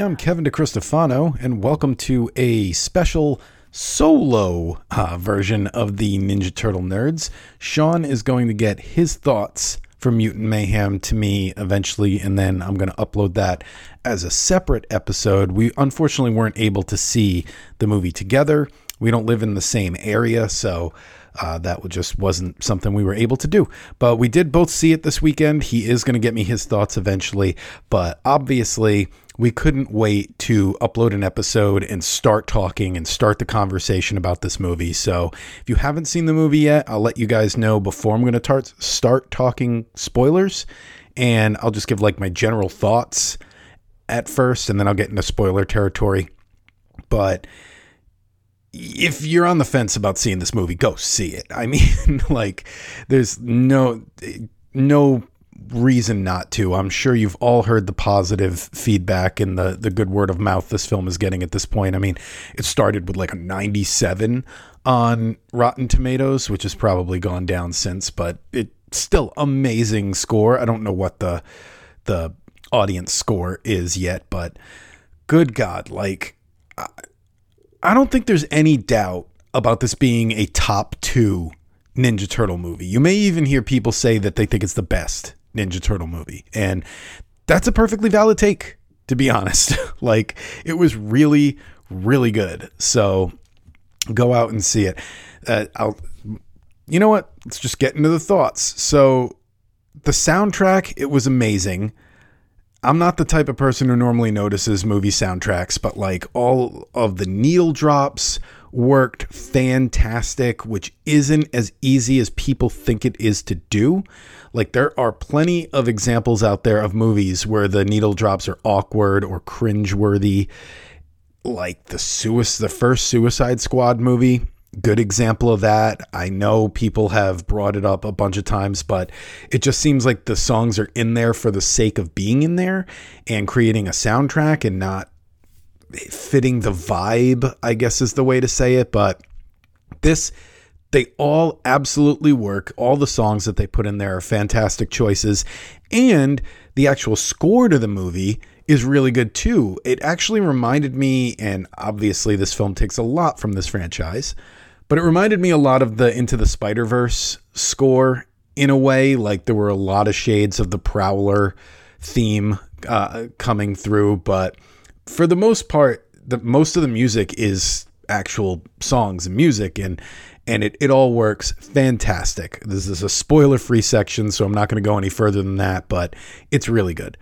I'm Kevin DeCristofano, and welcome to a special solo uh, version of the Ninja Turtle Nerds. Sean is going to get his thoughts from Mutant Mayhem to me eventually, and then I'm going to upload that as a separate episode. We unfortunately weren't able to see the movie together. We don't live in the same area, so uh, that just wasn't something we were able to do. But we did both see it this weekend. He is going to get me his thoughts eventually, but obviously, we couldn't wait to upload an episode and start talking and start the conversation about this movie. So, if you haven't seen the movie yet, I'll let you guys know before I'm going to tar- start talking spoilers. And I'll just give like my general thoughts at first, and then I'll get into spoiler territory. But if you're on the fence about seeing this movie, go see it. I mean, like, there's no no reason not to. I'm sure you've all heard the positive feedback and the the good word of mouth this film is getting at this point. I mean, it started with like a 97 on Rotten Tomatoes, which has probably gone down since, but it's still amazing score. I don't know what the the audience score is yet, but good god, like I don't think there's any doubt about this being a top 2 Ninja Turtle movie. You may even hear people say that they think it's the best Ninja Turtle movie. And that's a perfectly valid take, to be honest. like, it was really, really good. So go out and see it. Uh, I'll, you know what? Let's just get into the thoughts. So, the soundtrack, it was amazing. I'm not the type of person who normally notices movie soundtracks, but like all of the needle drops worked fantastic, which isn't as easy as people think it is to do. Like there are plenty of examples out there of movies where the needle drops are awkward or cringeworthy. Like the suicide, the first Suicide Squad movie, good example of that. I know people have brought it up a bunch of times, but it just seems like the songs are in there for the sake of being in there and creating a soundtrack and not fitting the vibe, I guess is the way to say it. But this they all absolutely work. All the songs that they put in there are fantastic choices. And the actual score to the movie is really good too. It actually reminded me, and obviously this film takes a lot from this franchise, but it reminded me a lot of the Into the Spider Verse score in a way. Like there were a lot of shades of the Prowler theme uh, coming through, but for the most part, the most of the music is actual songs and music and and it, it all works fantastic. This is a spoiler free section, so I'm not going to go any further than that, but it's really good.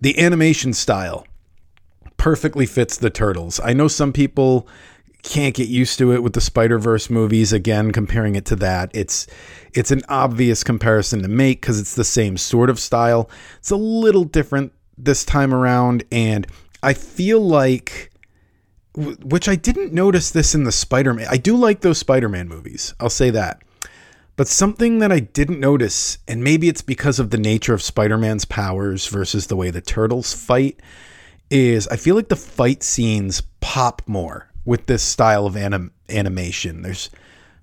The animation style perfectly fits the turtles. I know some people can't get used to it with the Spider-Verse movies again comparing it to that. It's it's an obvious comparison to make cuz it's the same sort of style. It's a little different this time around and I feel like which I didn't notice this in the Spider-Man. I do like those Spider-Man movies. I'll say that. But something that I didn't notice, and maybe it's because of the nature of Spider Man's powers versus the way the turtles fight, is I feel like the fight scenes pop more with this style of anim- animation. There's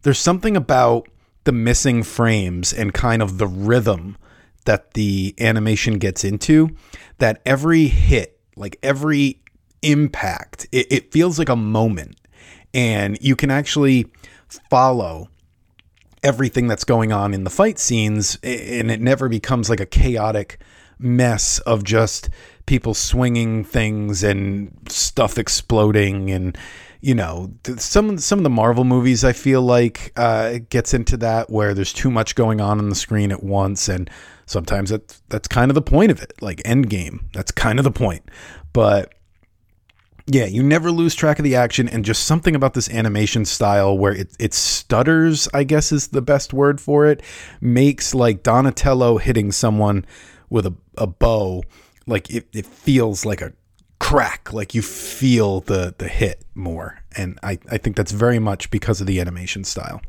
there's something about the missing frames and kind of the rhythm that the animation gets into that every hit, like every impact, it, it feels like a moment. And you can actually follow everything that's going on in the fight scenes and it never becomes like a chaotic mess of just people swinging things and stuff exploding and you know some some of the Marvel movies I feel like uh, gets into that where there's too much going on on the screen at once and sometimes that's that's kind of the point of it like end game that's kind of the point but yeah, you never lose track of the action, and just something about this animation style where it, it stutters, I guess is the best word for it, makes like Donatello hitting someone with a, a bow, like it, it feels like a crack, like you feel the, the hit more. And I, I think that's very much because of the animation style.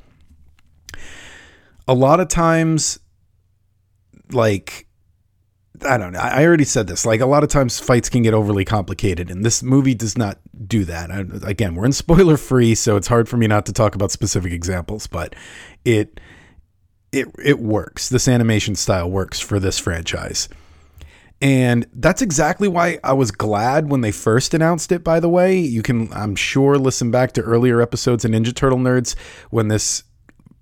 A lot of times, like I don't know. I already said this. Like a lot of times, fights can get overly complicated, and this movie does not do that. I, again, we're in spoiler free, so it's hard for me not to talk about specific examples, but it it it works. This animation style works for this franchise, And that's exactly why I was glad when they first announced it, by the way. You can, I'm sure, listen back to earlier episodes of Ninja Turtle Nerds when this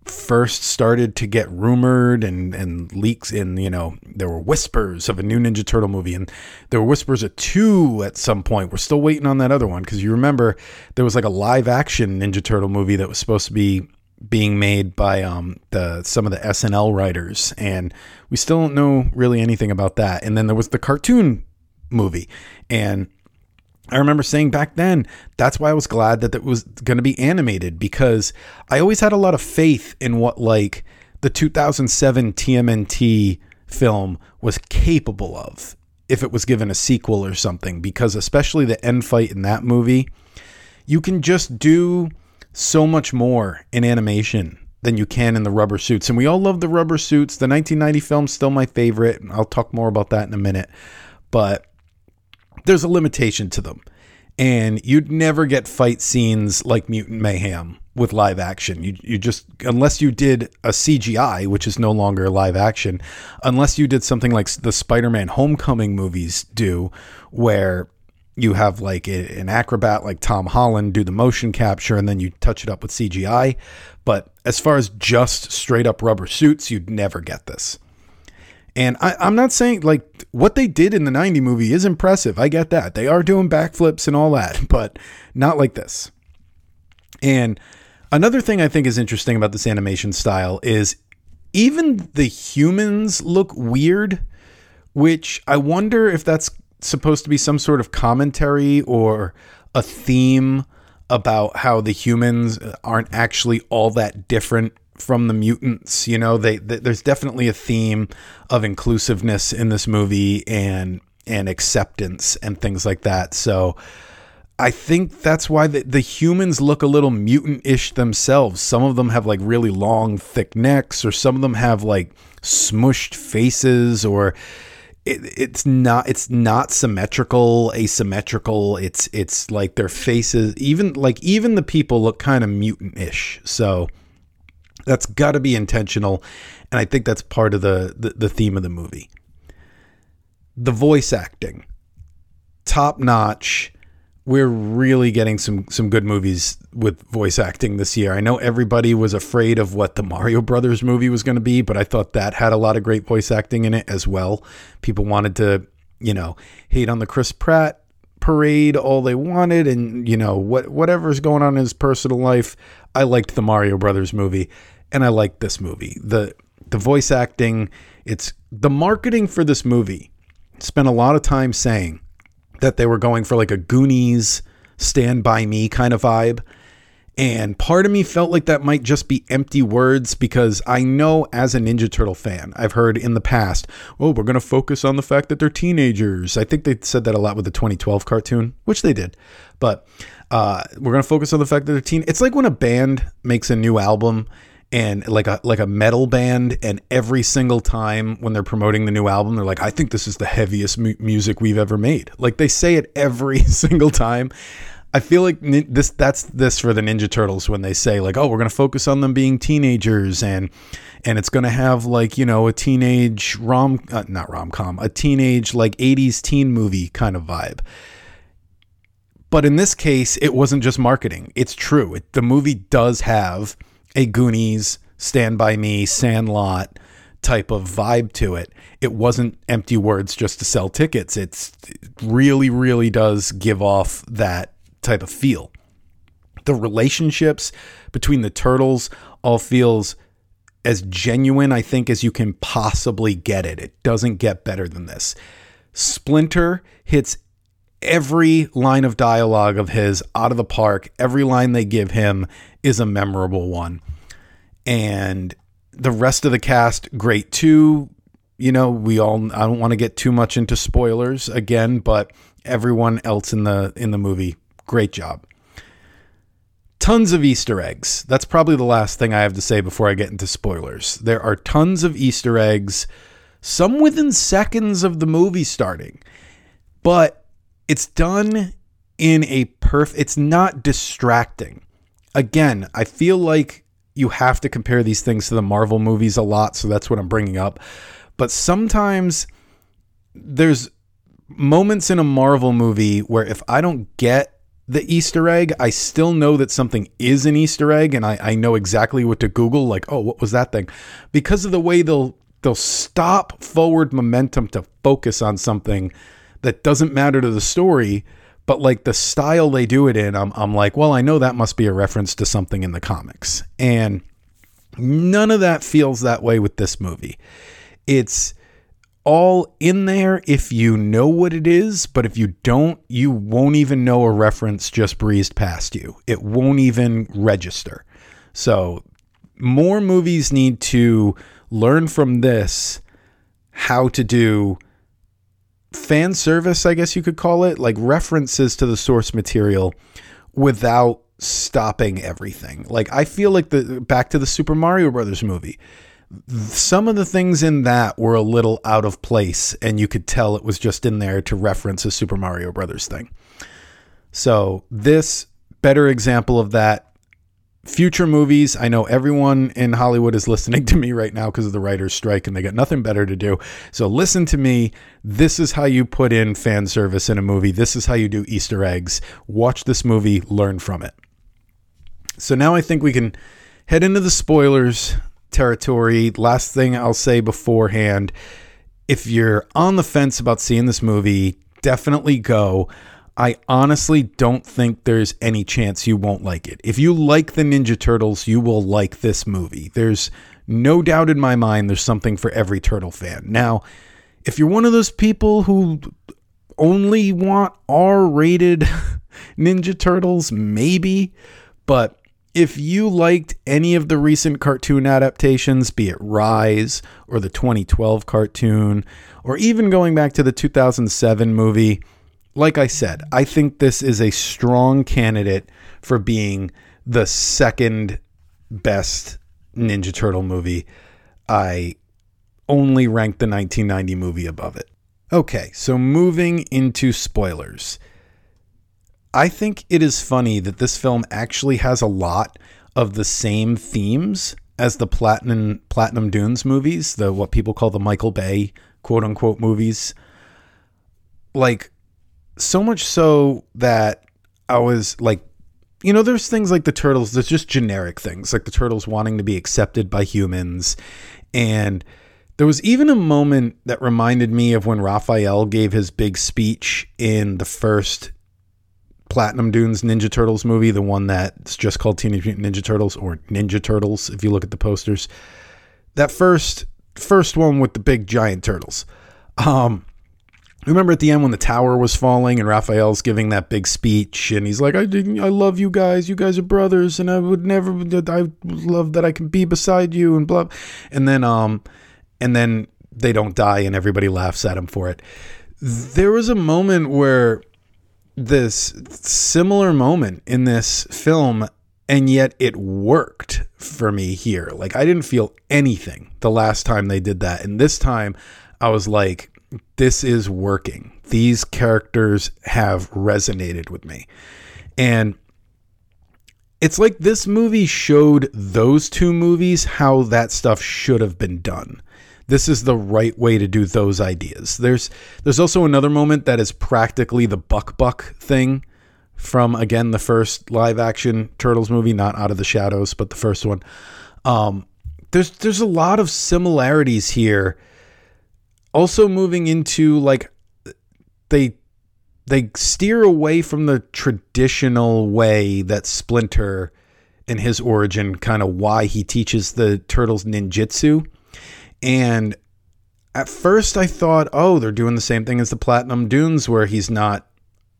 first started to get rumored and and leaks in you know there were whispers of a new ninja turtle movie and there were whispers of two at some point. We're still waiting on that other one because you remember there was like a live action ninja turtle movie that was supposed to be being made by um the some of the SNL writers and we still don't know really anything about that. And then there was the cartoon movie and I remember saying back then, that's why I was glad that it was going to be animated because I always had a lot of faith in what like the 2007 TMNT film was capable of if it was given a sequel or something because especially the end fight in that movie, you can just do so much more in animation than you can in the rubber suits. And we all love the rubber suits. The 1990 film's still my favorite. And I'll talk more about that in a minute. But there's a limitation to them. And you'd never get fight scenes like Mutant Mayhem with live action. You you just unless you did a CGI, which is no longer live action, unless you did something like the Spider-Man Homecoming movies do where you have like a, an acrobat like Tom Holland do the motion capture and then you touch it up with CGI. But as far as just straight up rubber suits, you'd never get this. And I, am not saying like what they did in the 90 movie is impressive. I get that. They are doing backflips and all that, but not like this. And another thing I think is interesting about this animation style is even the humans look weird, which I wonder if that's supposed to be some sort of commentary or a theme about how the humans aren't actually all that different from the mutants. You know, they, they, there's definitely a theme of inclusiveness in this movie and and acceptance and things like that. So I think that's why the, the humans look a little mutant-ish themselves. Some of them have like really long, thick necks, or some of them have like smushed faces, or it, it's not it's not symmetrical, asymmetrical. It's it's like their faces, even like even the people look kind of mutant-ish. So that's got to be intentional. And I think that's part of the, the, the theme of the movie. The voice acting, top notch. We're really getting some some good movies with voice acting this year. I know everybody was afraid of what the Mario Brothers movie was going to be, but I thought that had a lot of great voice acting in it as well. People wanted to, you know, hate on the Chris Pratt parade all they wanted and you know what whatever's going on in his personal life i liked the mario brothers movie and I like this movie. The the voice acting, it's the marketing for this movie spent a lot of time saying that they were going for like a Goonies stand by me kind of vibe. And part of me felt like that might just be empty words because I know as a Ninja Turtle fan, I've heard in the past, oh, we're going to focus on the fact that they're teenagers. I think they said that a lot with the 2012 cartoon, which they did. But uh, we're going to focus on the fact that they're teen. It's like when a band makes a new album and like a like a metal band and every single time when they're promoting the new album they're like I think this is the heaviest mu- music we've ever made. Like they say it every single time. I feel like this that's this for the Ninja Turtles when they say like oh we're going to focus on them being teenagers and and it's going to have like you know a teenage rom uh, not rom-com a teenage like 80s teen movie kind of vibe. But in this case it wasn't just marketing. It's true. It, the movie does have a Goonies, Stand By Me, Sandlot type of vibe to it. It wasn't empty words just to sell tickets. It's it really, really does give off that type of feel. The relationships between the turtles all feels as genuine, I think, as you can possibly get it. It doesn't get better than this. Splinter hits every line of dialogue of his out of the park. Every line they give him is a memorable one. And the rest of the cast, great too. You know, we all I don't want to get too much into spoilers again, but everyone else in the in the movie, great job. Tons of Easter eggs. That's probably the last thing I have to say before I get into spoilers. There are tons of Easter eggs, some within seconds of the movie starting. But it's done in a perf it's not distracting again, I feel like you have to compare these things to the Marvel movies a lot, so that's what I'm bringing up. But sometimes there's moments in a Marvel movie where if I don't get the Easter egg, I still know that something is an Easter egg and I, I know exactly what to Google, like, oh, what was that thing? Because of the way they'll they'll stop forward momentum to focus on something that doesn't matter to the story, but like the style they do it in, I'm I'm like, well, I know that must be a reference to something in the comics. And none of that feels that way with this movie. It's all in there if you know what it is, but if you don't, you won't even know a reference just breezed past you. It won't even register. So, more movies need to learn from this how to do fan service, I guess you could call it, like references to the source material without stopping everything. Like I feel like the back to the Super Mario Brothers movie some of the things in that were a little out of place, and you could tell it was just in there to reference a Super Mario Brothers thing. So, this better example of that. Future movies, I know everyone in Hollywood is listening to me right now because of the writer's strike and they got nothing better to do. So, listen to me. This is how you put in fan service in a movie. This is how you do Easter eggs. Watch this movie, learn from it. So, now I think we can head into the spoilers territory. Last thing I'll say beforehand if you're on the fence about seeing this movie, definitely go. I honestly don't think there's any chance you won't like it. If you like the Ninja Turtles, you will like this movie. There's no doubt in my mind there's something for every turtle fan. Now, if you're one of those people who only want R rated Ninja Turtles, maybe, but if you liked any of the recent cartoon adaptations, be it Rise or the 2012 cartoon, or even going back to the 2007 movie, like I said, I think this is a strong candidate for being the second best Ninja Turtle movie. I only rank the 1990 movie above it. Okay, so moving into spoilers. I think it is funny that this film actually has a lot of the same themes as the Platinum Platinum Dunes movies, the what people call the Michael Bay quote unquote movies. Like so much so that I was like you know, there's things like the turtles, there's just generic things, like the turtles wanting to be accepted by humans. And there was even a moment that reminded me of when Raphael gave his big speech in the first Platinum Dunes Ninja Turtles movie, the one that's just called Teenage Mutant Ninja Turtles or Ninja Turtles, if you look at the posters. That first first one with the big giant turtles. Um, remember at the end when the tower was falling and Raphael's giving that big speech and he's like, I I love you guys. You guys are brothers and I would never I love that I can be beside you and blah. And then um and then they don't die and everybody laughs at him for it. There was a moment where this similar moment in this film and yet it worked for me here. Like I didn't feel anything the last time they did that. And this time I was like this is working. These characters have resonated with me. And it's like this movie showed those two movies how that stuff should have been done this is the right way to do those ideas. There's there's also another moment that is practically the Buck Buck thing from again the first live action Turtles movie, not Out of the Shadows, but the first one. Um, there's there's a lot of similarities here. Also moving into like they they steer away from the traditional way that Splinter in his origin kind of why he teaches the turtles ninjutsu. And at first I thought, oh, they're doing the same thing as the Platinum Dunes, where he's not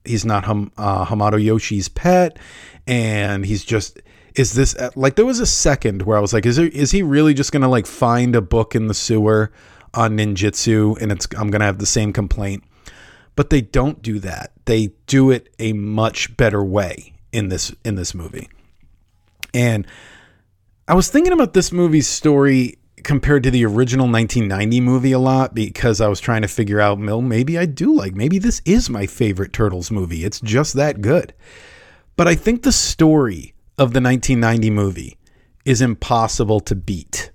he's not uh, Hamato Yoshi's pet, and he's just is this like there was a second where I was like, is there, is he really just gonna like find a book in the sewer on ninjutsu, and it's I'm gonna have the same complaint, but they don't do that. They do it a much better way in this in this movie, and I was thinking about this movie's story compared to the original 1990 movie a lot because I was trying to figure out, well, maybe I do like, maybe this is my favorite Turtles movie. It's just that good. But I think the story of the 1990 movie is impossible to beat.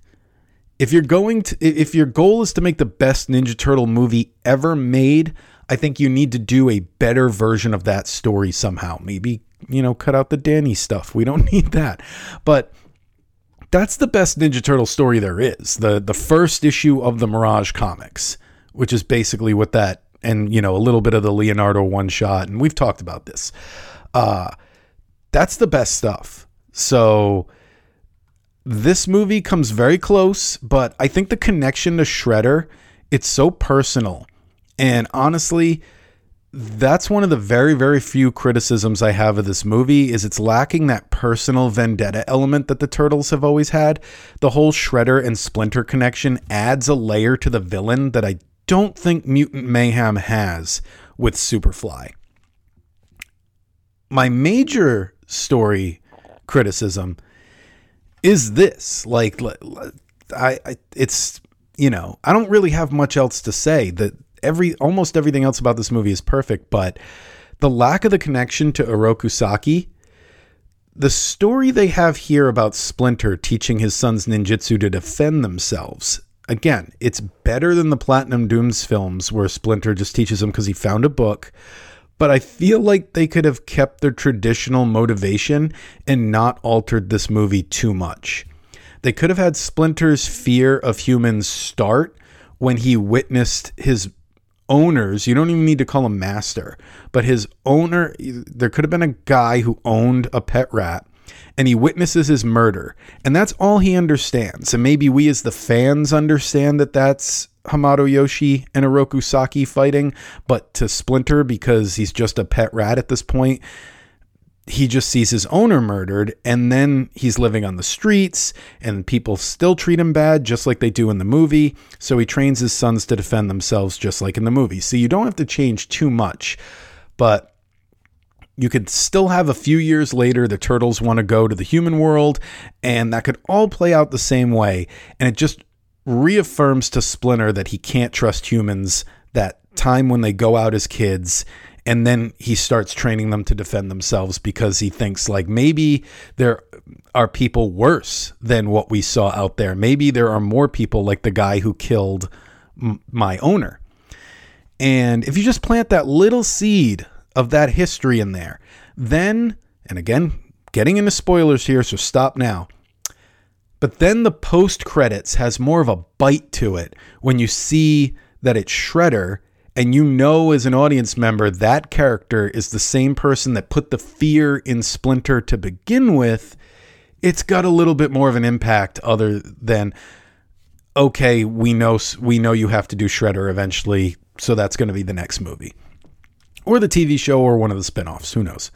If you're going to if your goal is to make the best Ninja Turtle movie ever made, I think you need to do a better version of that story somehow. Maybe, you know, cut out the Danny stuff. We don't need that. But that's the best Ninja Turtle story there is. The the first issue of the Mirage comics, which is basically what that and you know, a little bit of the Leonardo one shot and we've talked about this. Uh that's the best stuff. So this movie comes very close, but I think the connection to Shredder, it's so personal. And honestly, that's one of the very very few criticisms I have of this movie is it's lacking that personal vendetta element that the turtles have always had. The whole Shredder and Splinter connection adds a layer to the villain that I don't think Mutant Mayhem has with Superfly. My major story criticism is this? Like I, I it's you know I don't really have much else to say. That every almost everything else about this movie is perfect but the lack of the connection to Oroku Saki the story they have here about Splinter teaching his sons ninjutsu to defend themselves again it's better than the Platinum Dunes films where Splinter just teaches them because he found a book but I feel like they could have kept their traditional motivation and not altered this movie too much. They could have had Splinter's fear of humans start when he witnessed his owners, you don't even need to call him master, but his owner, there could have been a guy who owned a pet rat and he witnesses his murder. And that's all he understands. And maybe we as the fans understand that that's Hamato Yoshi and Oroku Saki fighting, but to Splinter, because he's just a pet rat at this point, he just sees his owner murdered and then he's living on the streets and people still treat him bad just like they do in the movie. So he trains his sons to defend themselves just like in the movie. So you don't have to change too much but you could still have a few years later the turtles want to go to the human world and that could all play out the same way. And it just reaffirms to Splinter that he can't trust humans that time when they go out as kids and then he starts training them to defend themselves because he thinks like maybe there are people worse than what we saw out there. Maybe there are more people like the guy who killed m- my owner. And if you just plant that little seed of that history in there then and again getting into spoilers here so stop now but then the post credits has more of a bite to it when you see that it's Shredder and you know as an audience member that character is the same person that put the fear in Splinter to begin with, it's got a little bit more of an impact other than okay, we know we know you have to do Shredder eventually, so that's going to be the next movie. Or the TV show or one of the spin-offs, who knows.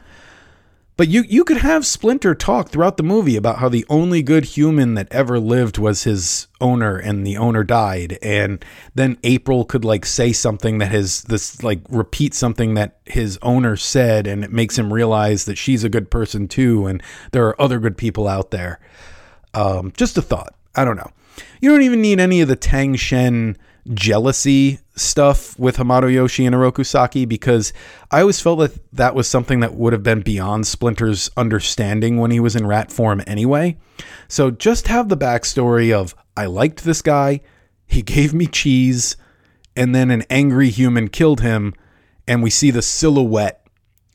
But you you could have Splinter talk throughout the movie about how the only good human that ever lived was his owner and the owner died and then April could like say something that has this like repeat something that his owner said and it makes him realize that she's a good person too and there are other good people out there. Um, just a thought. I don't know. You don't even need any of the Tang Shen jealousy stuff with Hamato Yoshi and Oroku Saki because I always felt that that was something that would have been beyond Splinter's understanding when he was in rat form anyway. So just have the backstory of I liked this guy, he gave me cheese, and then an angry human killed him, and we see the silhouette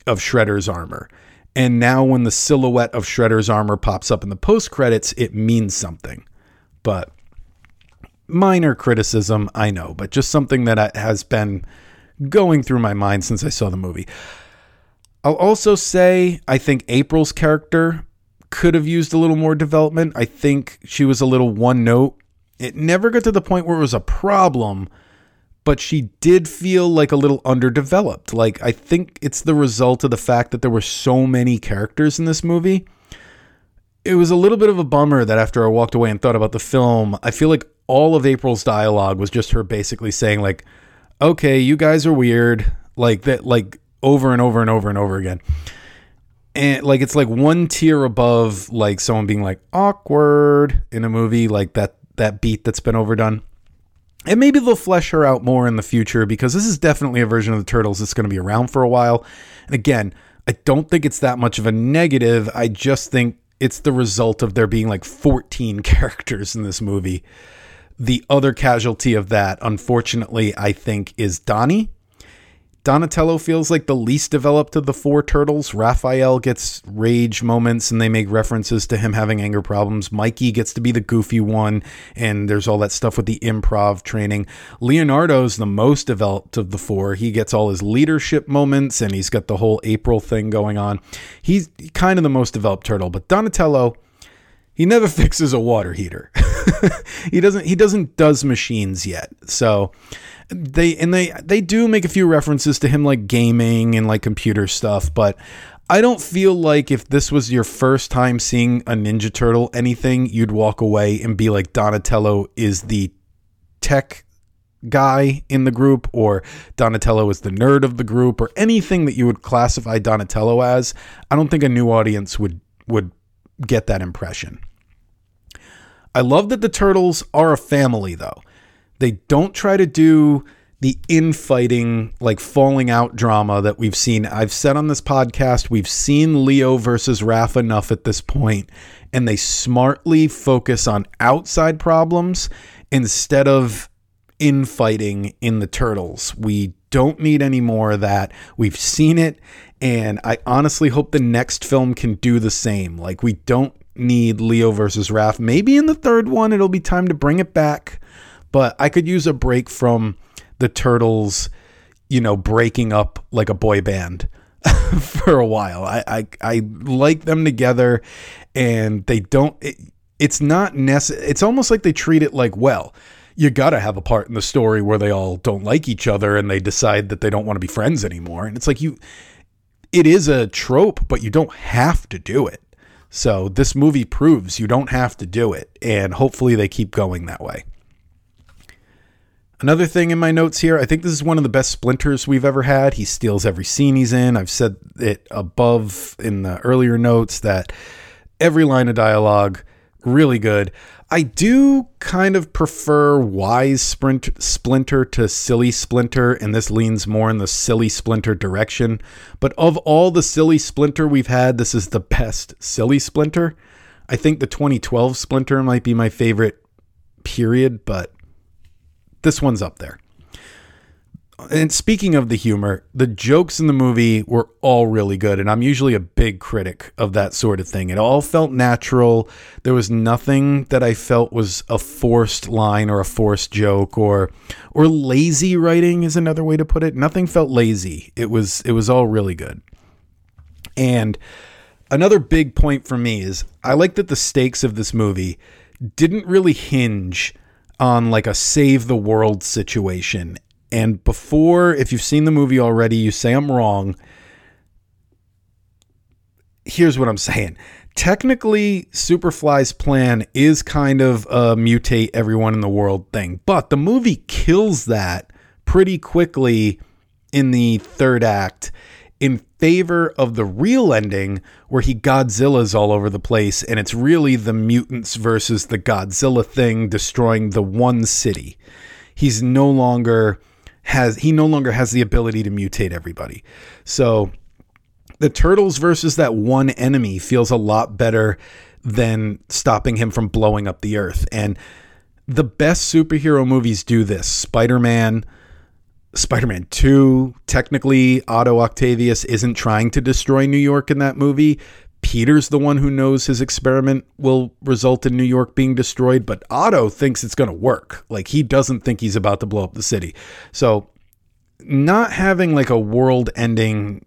of Shredder's armor. And now when the silhouette of Shredder's armor pops up in the post credits, it means something. But minor criticism, I know, but just something that has been going through my mind since I saw the movie. I'll also say I think April's character could have used a little more development. I think she was a little one note. It never got to the point where it was a problem, but she did feel like a little underdeveloped. Like I think it's the result of the fact that there were so many characters in this movie. It was a little bit of a bummer that after I walked away and thought about the film, I feel like all of April's dialogue was just her basically saying like, "Okay, you guys are weird," like that, like over and over and over and over again. And like it's like one tier above like someone being like awkward in a movie like that that beat that's been overdone. And maybe they'll flesh her out more in the future because this is definitely a version of the Turtles that's going to be around for a while. And again, I don't think it's that much of a negative. I just think it's the result of there being like 14 characters in this movie The other casualty of that, unfortunately, I think, is Donnie. Donatello feels like the least developed of the four turtles. Raphael gets rage moments and they make references to him having anger problems. Mikey gets to be the goofy one, and there's all that stuff with the improv training. Leonardo's the most developed of the four. He gets all his leadership moments and he's got the whole April thing going on. He's kind of the most developed turtle, but Donatello he never fixes a water heater. he doesn't he doesn't does machines yet. So they and they they do make a few references to him like gaming and like computer stuff, but I don't feel like if this was your first time seeing a Ninja Turtle anything, you'd walk away and be like Donatello is the tech guy in the group or Donatello is the nerd of the group or anything that you would classify Donatello as. I don't think a new audience would would get that impression. I love that the turtles are a family though. They don't try to do the infighting, like falling out drama that we've seen. I've said on this podcast, we've seen Leo versus Raph enough at this point, and they smartly focus on outside problems instead of infighting in the turtles. We don't need any more of that. We've seen it, and I honestly hope the next film can do the same. Like, we don't need Leo versus Raph. Maybe in the third one, it'll be time to bring it back but I could use a break from the Turtles, you know, breaking up like a boy band for a while. I, I, I like them together and they don't, it, it's not necessary. It's almost like they treat it like, well, you got to have a part in the story where they all don't like each other and they decide that they don't want to be friends anymore. And it's like you, it is a trope, but you don't have to do it. So this movie proves you don't have to do it. And hopefully they keep going that way. Another thing in my notes here, I think this is one of the best splinters we've ever had. He steals every scene he's in. I've said it above in the earlier notes that every line of dialogue really good. I do kind of prefer wise sprint splinter to silly splinter, and this leans more in the silly splinter direction. But of all the silly splinter we've had, this is the best silly splinter. I think the 2012 splinter might be my favorite period, but this one's up there. And speaking of the humor, the jokes in the movie were all really good. And I'm usually a big critic of that sort of thing. It all felt natural. There was nothing that I felt was a forced line or a forced joke or or lazy writing is another way to put it. Nothing felt lazy. It was it was all really good. And another big point for me is I like that the stakes of this movie didn't really hinge on like a save the world situation. And before, if you've seen the movie already, you say I'm wrong. Here's what I'm saying. Technically, Superfly's plan is kind of a mutate everyone in the world thing, but the movie kills that pretty quickly in the third act in favor of the real ending where he Godzilla's all over the place and it's really the mutants versus the Godzilla thing destroying the one city. He's no longer has he no longer has the ability to mutate everybody. So the turtles versus that one enemy feels a lot better than stopping him from blowing up the earth and the best superhero movies do this. Spider-Man, Spider Man 2, technically, Otto Octavius isn't trying to destroy New York in that movie. Peter's the one who knows his experiment will result in New York being destroyed, but Otto thinks it's going to work. Like, he doesn't think he's about to blow up the city. So, not having like a world ending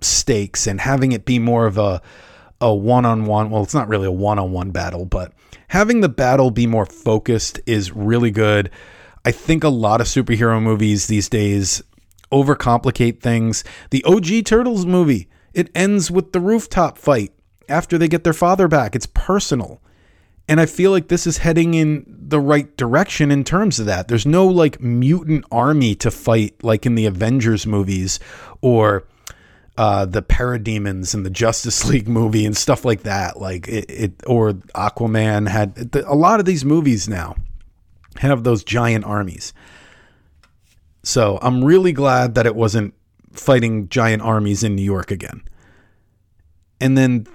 stakes and having it be more of a a one-on-one well it's not really a one-on-one battle but having the battle be more focused is really good I think a lot of superhero movies these days overcomplicate things. The OG Turtles movie, it ends with the rooftop fight after they get their father back. It's personal. And I feel like this is heading in the right direction in terms of that. There's no like mutant army to fight like in the Avengers movies or uh, the Parademons in the Justice League movie and stuff like that. Like it, it or Aquaman had a lot of these movies now have those giant armies. So I'm really glad that it wasn't fighting giant armies in New York again. And then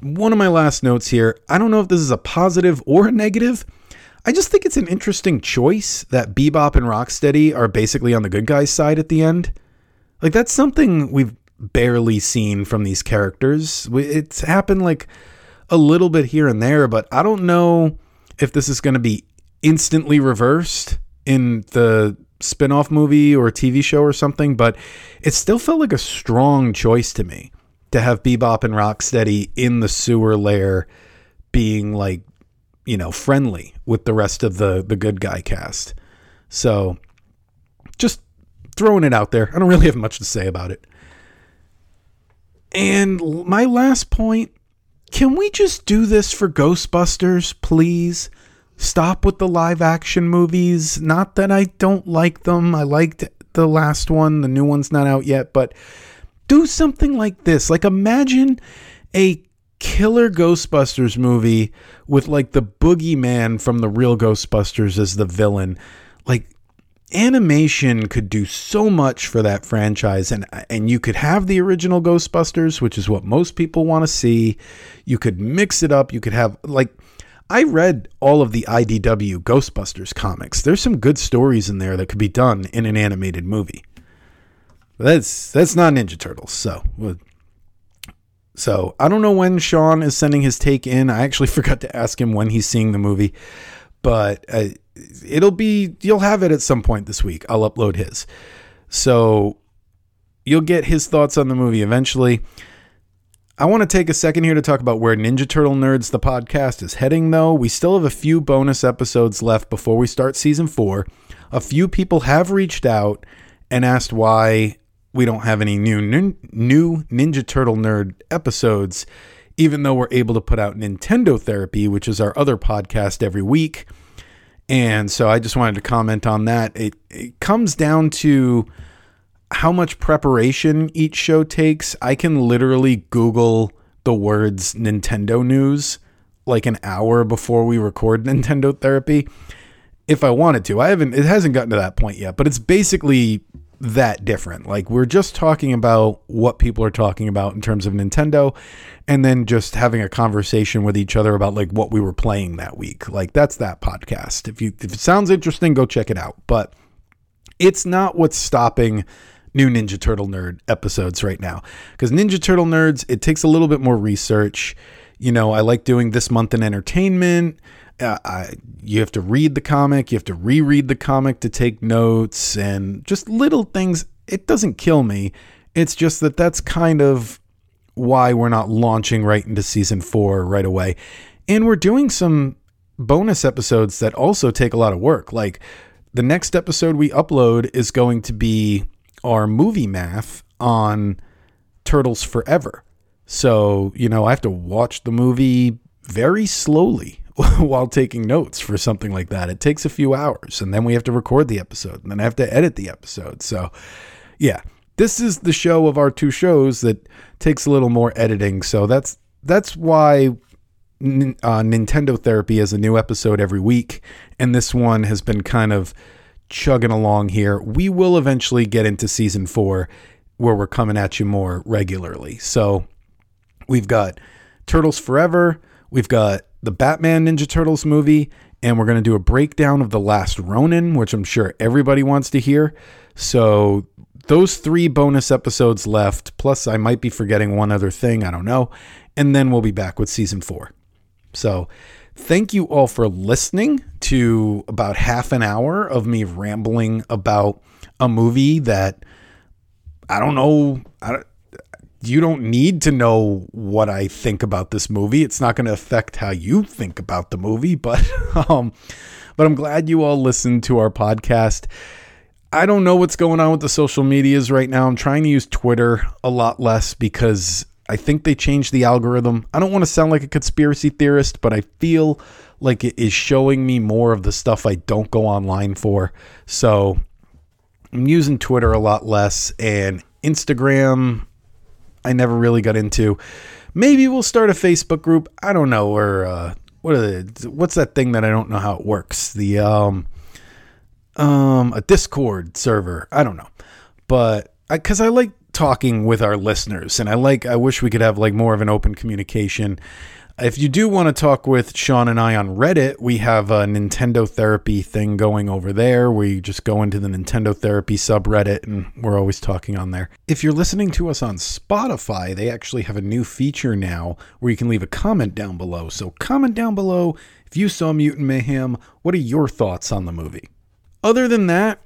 one of my last notes here I don't know if this is a positive or a negative. I just think it's an interesting choice that Bebop and Rocksteady are basically on the good guys' side at the end. Like that's something we've barely seen from these characters. It's happened like a little bit here and there, but I don't know if this is going to be instantly reversed in the spin-off movie or TV show or something, but it still felt like a strong choice to me to have Bebop and Rocksteady in the sewer lair being like, you know, friendly with the rest of the the good guy cast. So just throwing it out there. I don't really have much to say about it. And my last point, can we just do this for Ghostbusters, please? Stop with the live action movies. Not that I don't like them. I liked the last one. The new one's not out yet, but do something like this. Like imagine a killer Ghostbusters movie with like the boogeyman from the real Ghostbusters as the villain. Like animation could do so much for that franchise and and you could have the original Ghostbusters, which is what most people want to see. You could mix it up. You could have like I read all of the IDW Ghostbusters comics. There's some good stories in there that could be done in an animated movie. That's that's not Ninja Turtles. So, so I don't know when Sean is sending his take in. I actually forgot to ask him when he's seeing the movie, but uh, it'll be you'll have it at some point this week. I'll upload his. So you'll get his thoughts on the movie eventually. I want to take a second here to talk about where Ninja Turtle Nerds, the podcast, is heading, though. We still have a few bonus episodes left before we start season four. A few people have reached out and asked why we don't have any new new Ninja Turtle Nerd episodes, even though we're able to put out Nintendo Therapy, which is our other podcast every week. And so I just wanted to comment on that. It, it comes down to how much preparation each show takes. I can literally Google the words Nintendo news like an hour before we record Nintendo Therapy if I wanted to. I haven't it hasn't gotten to that point yet, but it's basically that different. Like we're just talking about what people are talking about in terms of Nintendo and then just having a conversation with each other about like what we were playing that week. Like that's that podcast. If you if it sounds interesting, go check it out. But it's not what's stopping new Ninja Turtle Nerd episodes right now. Cuz Ninja Turtle Nerds, it takes a little bit more research. You know, I like doing this month in entertainment uh, I, you have to read the comic, you have to reread the comic to take notes, and just little things. It doesn't kill me. It's just that that's kind of why we're not launching right into season four right away. And we're doing some bonus episodes that also take a lot of work. Like the next episode we upload is going to be our movie math on Turtles Forever. So, you know, I have to watch the movie very slowly while taking notes for something like that. It takes a few hours and then we have to record the episode and then I have to edit the episode. So, yeah, this is the show of our two shows that takes a little more editing. So that's that's why uh, Nintendo Therapy has a new episode every week, and this one has been kind of chugging along here. We will eventually get into season four, where we're coming at you more regularly. So we've got Turtles Forever, we've got the Batman Ninja Turtles movie, and we're going to do a breakdown of The Last Ronin, which I'm sure everybody wants to hear. So, those three bonus episodes left, plus I might be forgetting one other thing, I don't know. And then we'll be back with season four. So, thank you all for listening to about half an hour of me rambling about a movie that I don't know. I don't, you don't need to know what I think about this movie. It's not going to affect how you think about the movie, but um but I'm glad you all listened to our podcast. I don't know what's going on with the social medias right now. I'm trying to use Twitter a lot less because I think they changed the algorithm. I don't want to sound like a conspiracy theorist, but I feel like it is showing me more of the stuff I don't go online for. So I'm using Twitter a lot less and Instagram I never really got into. Maybe we'll start a Facebook group. I don't know, or uh, what are the, what's that thing that I don't know how it works? The um um a Discord server. I don't know, but because I, I like talking with our listeners, and I like I wish we could have like more of an open communication. If you do want to talk with Sean and I on Reddit, we have a Nintendo Therapy thing going over there. We just go into the Nintendo Therapy subreddit and we're always talking on there. If you're listening to us on Spotify, they actually have a new feature now where you can leave a comment down below. So comment down below if you saw Mutant Mayhem, what are your thoughts on the movie? Other than that,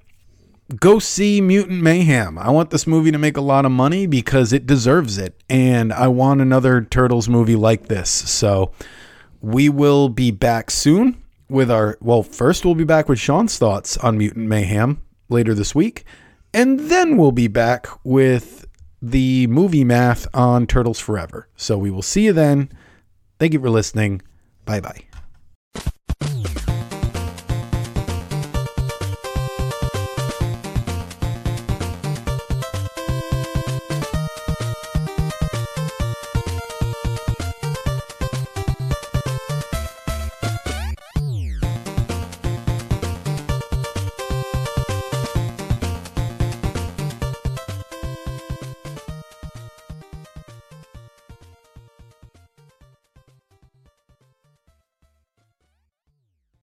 go see Mutant Mayhem. I want this movie to make a lot of money because it deserves it. And I want another Turtles movie like this. So we will be back soon with our, well, first we'll be back with Sean's thoughts on Mutant Mayhem later this week. And then we'll be back with the movie math on Turtles Forever. So we will see you then. Thank you for listening. Bye bye.